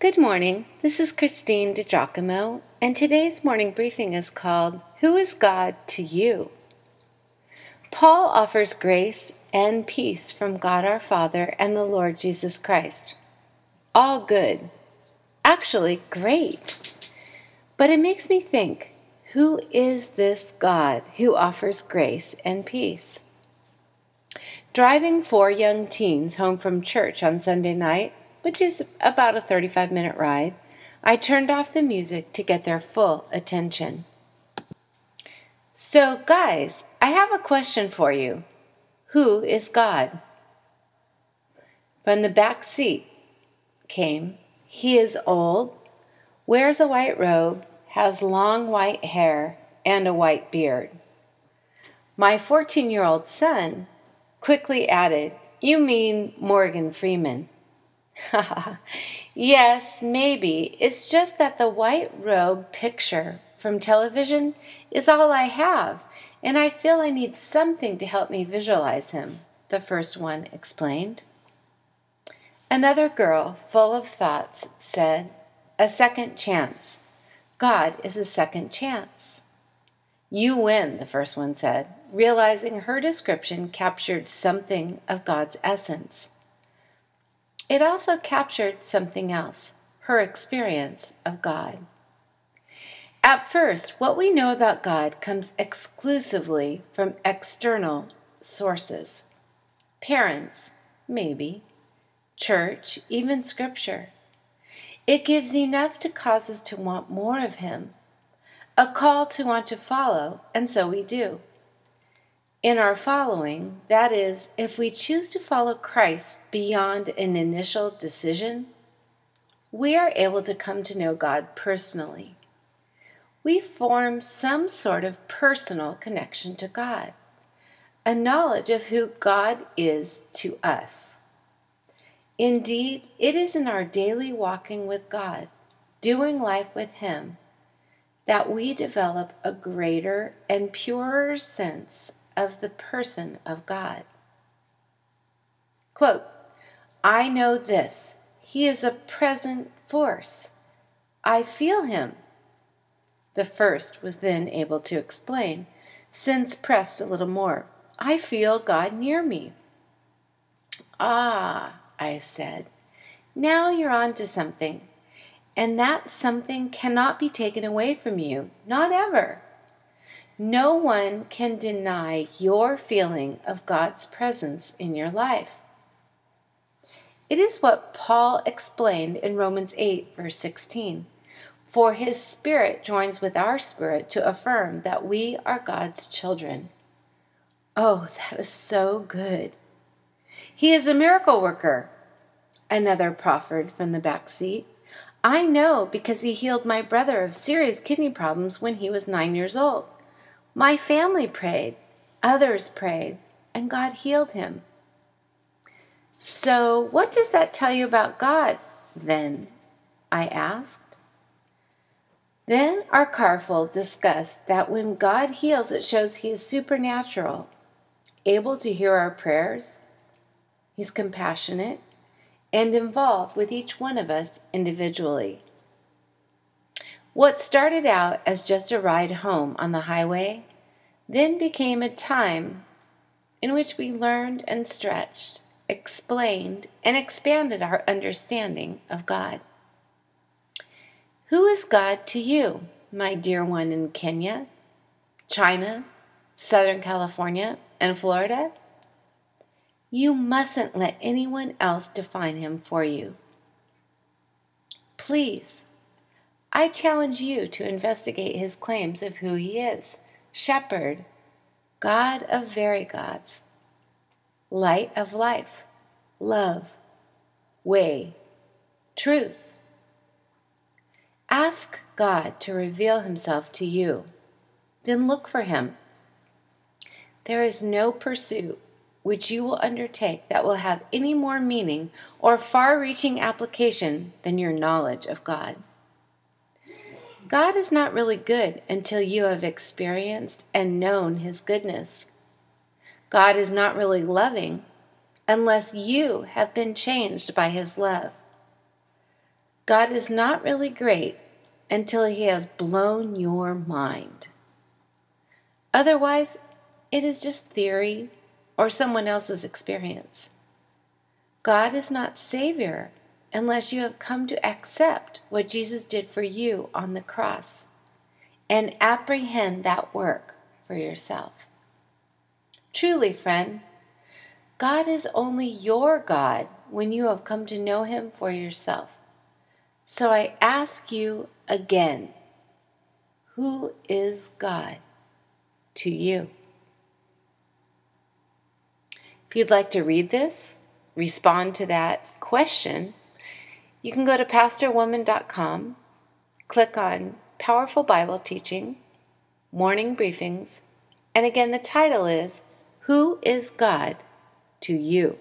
Good morning. This is Christine DiGiacomo, and today's morning briefing is called Who is God to You? Paul offers grace and peace from God our Father and the Lord Jesus Christ. All good. Actually, great. But it makes me think who is this God who offers grace and peace? Driving four young teens home from church on Sunday night, which is about a 35 minute ride, I turned off the music to get their full attention. So, guys, I have a question for you. Who is God? From the back seat came, He is old, wears a white robe, has long white hair, and a white beard. My 14 year old son quickly added, You mean Morgan Freeman? yes, maybe. It's just that the white robe picture from television is all I have, and I feel I need something to help me visualize him, the first one explained. Another girl, full of thoughts, said, A second chance. God is a second chance. You win, the first one said, realizing her description captured something of God's essence. It also captured something else her experience of God. At first, what we know about God comes exclusively from external sources parents, maybe, church, even scripture. It gives enough to cause us to want more of Him, a call to want to follow, and so we do in our following, that is, if we choose to follow Christ beyond an initial decision, we are able to come to know God personally. We form some sort of personal connection to God, a knowledge of who God is to us. Indeed, it is in our daily walking with God, doing life with Him, that we develop a greater and purer sense of the person of God. Quote, I know this. He is a present force. I feel him. The first was then able to explain, since pressed a little more. I feel God near me. Ah, I said, now you're on to something. And that something cannot be taken away from you, not ever. No one can deny your feeling of God's presence in your life. It is what Paul explained in Romans 8, verse 16. For his spirit joins with our spirit to affirm that we are God's children. Oh, that is so good. He is a miracle worker, another proffered from the back seat. I know because he healed my brother of serious kidney problems when he was nine years old. My family prayed, others prayed, and God healed him. So, what does that tell you about God then? I asked. Then our carful discussed that when God heals, it shows He is supernatural, able to hear our prayers, He's compassionate, and involved with each one of us individually. What started out as just a ride home on the highway then became a time in which we learned and stretched, explained, and expanded our understanding of God. Who is God to you, my dear one in Kenya, China, Southern California, and Florida? You mustn't let anyone else define him for you. Please I challenge you to investigate his claims of who he is shepherd, God of very gods, light of life, love, way, truth. Ask God to reveal himself to you, then look for him. There is no pursuit which you will undertake that will have any more meaning or far reaching application than your knowledge of God. God is not really good until you have experienced and known His goodness. God is not really loving unless you have been changed by His love. God is not really great until He has blown your mind. Otherwise, it is just theory or someone else's experience. God is not Savior unless you have come to accept what Jesus did for you on the cross and apprehend that work for yourself. Truly, friend, God is only your God when you have come to know Him for yourself. So I ask you again who is God to you? If you'd like to read this, respond to that question, you can go to pastorwoman.com, click on Powerful Bible Teaching, Morning Briefings, and again, the title is Who is God to You?